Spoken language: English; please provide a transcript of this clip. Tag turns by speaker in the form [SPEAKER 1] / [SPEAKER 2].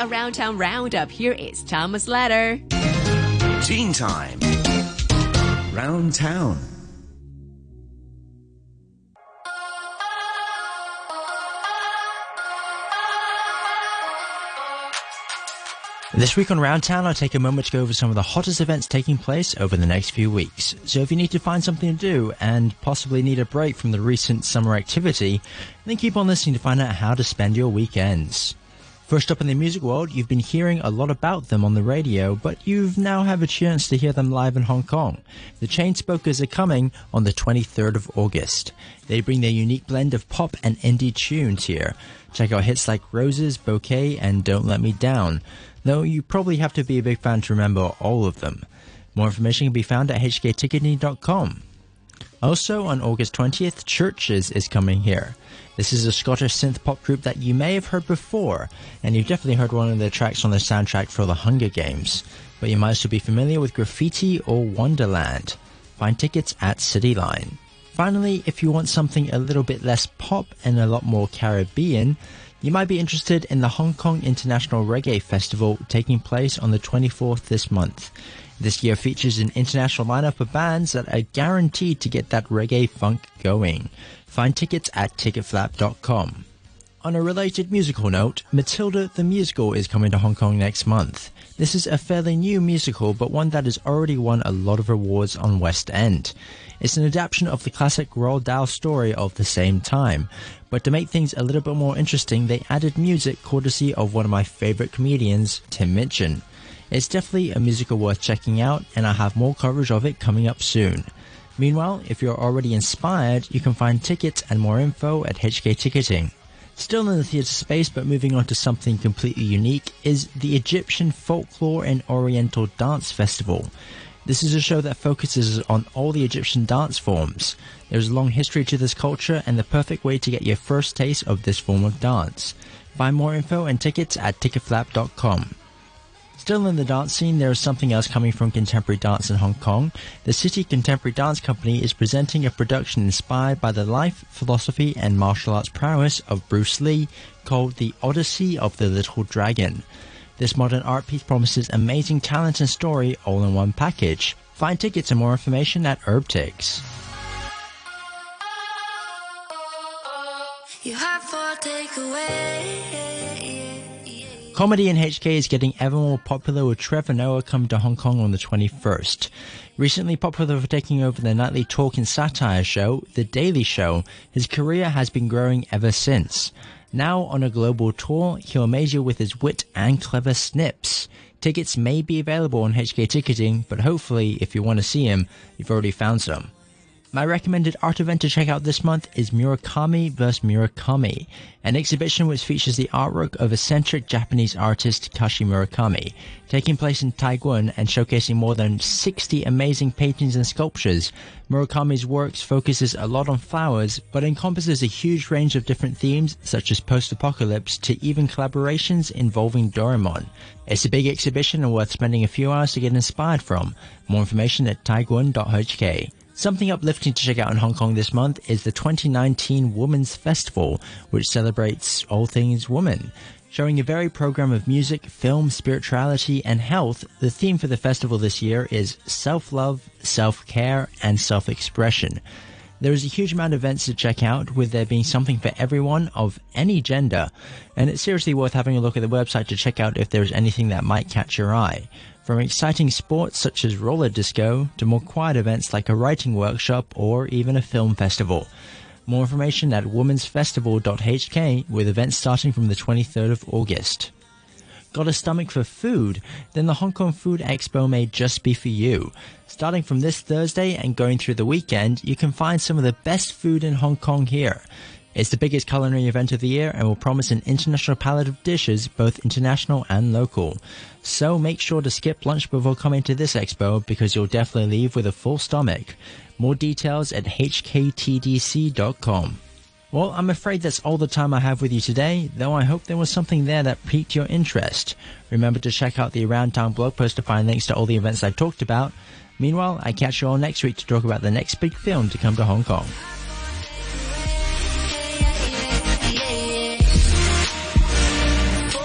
[SPEAKER 1] latest Around Town Roundup, here is Thomas Letter.
[SPEAKER 2] Teen Time. Round Town.
[SPEAKER 3] This week on Round Town, I'll take a moment to go over some of the hottest events taking place over the next few weeks. So if you need to find something to do and possibly need a break from the recent summer activity, then keep on listening to find out how to spend your weekends. First up in the music world, you've been hearing a lot about them on the radio, but you've now have a chance to hear them live in Hong Kong. The Chainsmokers are coming on the 23rd of August. They bring their unique blend of pop and indie tunes here. Check out hits like Roses, Bouquet, and Don't Let Me Down though you probably have to be a big fan to remember all of them. More information can be found at hkticketing.com. Also, on August 20th, CHVRCHES is coming here. This is a Scottish synth pop group that you may have heard before, and you've definitely heard one of their tracks on the soundtrack for The Hunger Games, but you might also be familiar with Graffiti or Wonderland. Find tickets at Cityline. Finally, if you want something a little bit less pop and a lot more Caribbean, you might be interested in the Hong Kong International Reggae Festival taking place on the 24th this month. This year features an international lineup of bands that are guaranteed to get that reggae funk going. Find tickets at ticketflap.com. On a related musical note, Matilda the Musical is coming to Hong Kong next month. This is a fairly new musical, but one that has already won a lot of awards on West End. It's an adaptation of the classic Roald Dahl story of the same time, but to make things a little bit more interesting, they added music courtesy of one of my favorite comedians, Tim Minchin. It's definitely a musical worth checking out, and I have more coverage of it coming up soon. Meanwhile, if you're already inspired, you can find tickets and more info at HK Ticketing. Still in the theatre space, but moving on to something completely unique, is the Egyptian Folklore and Oriental Dance Festival. This is a show that focuses on all the Egyptian dance forms. There's a long history to this culture and the perfect way to get your first taste of this form of dance. Find more info and tickets at ticketflap.com. Still in the dance scene, there is something else coming from contemporary dance in Hong Kong. The City Contemporary Dance Company is presenting a production inspired by the life, philosophy, and martial arts prowess of Bruce Lee called The Odyssey of the Little Dragon. This modern art piece promises amazing talent and story all in one package. Find tickets and more information at URBTIX. You have. Comedy in HK is getting ever more popular with Trevor Noah coming to Hong Kong on the 21st. Recently popular for taking over the nightly talk and satire show, The Daily Show, his career has been growing ever since. Now on a global tour, he'll you with his wit and clever snips. Tickets may be available on HK Ticketing, but hopefully, if you want to see him, you've already found some. My recommended art event to check out this month is Murakami vs. Murakami, an exhibition which features the artwork of eccentric Japanese artist Takashi Murakami, taking place in Tai Kwun and showcasing more than 60 amazing paintings and sculptures. Murakami's works focuses a lot on flowers, but encompasses a huge range of different themes such as post-apocalypse to even collaborations involving Doraemon. It's a big exhibition and worth spending a few hours to get inspired from. More information at taikwun.hk. Something uplifting to check out in Hong Kong this month is the 2019 Women's Festival, which celebrates all things woman. Showing a varied program of music, film, spirituality, and health, the theme for the festival this year is self love, self care, and self expression. There is a huge amount of events to check out, with there being something for everyone of any gender, and it's seriously worth having a look at the website to check out if there's anything that might catch your eye. From exciting sports such as roller disco to more quiet events like a writing workshop or even a film festival. More information at womensfestival.hk with events starting from the 23rd of August. Got a stomach for food? Then the Hong Kong Food Expo may just be for you. Starting from this Thursday and going through the weekend, you can find some of the best food in Hong Kong here. It's the biggest culinary event of the year and will promise an international palette of dishes, both international and local. So make sure to skip lunch before coming to this expo because you'll definitely leave with a full stomach. More details at hktdc.com. Well, I'm afraid that's all the time I have with you today, though I hope there was something there that piqued your interest. Remember to check out the Around Town blog post to find links to all the events I've talked about. Meanwhile, I catch you all next week to talk about the next big film to come to Hong Kong.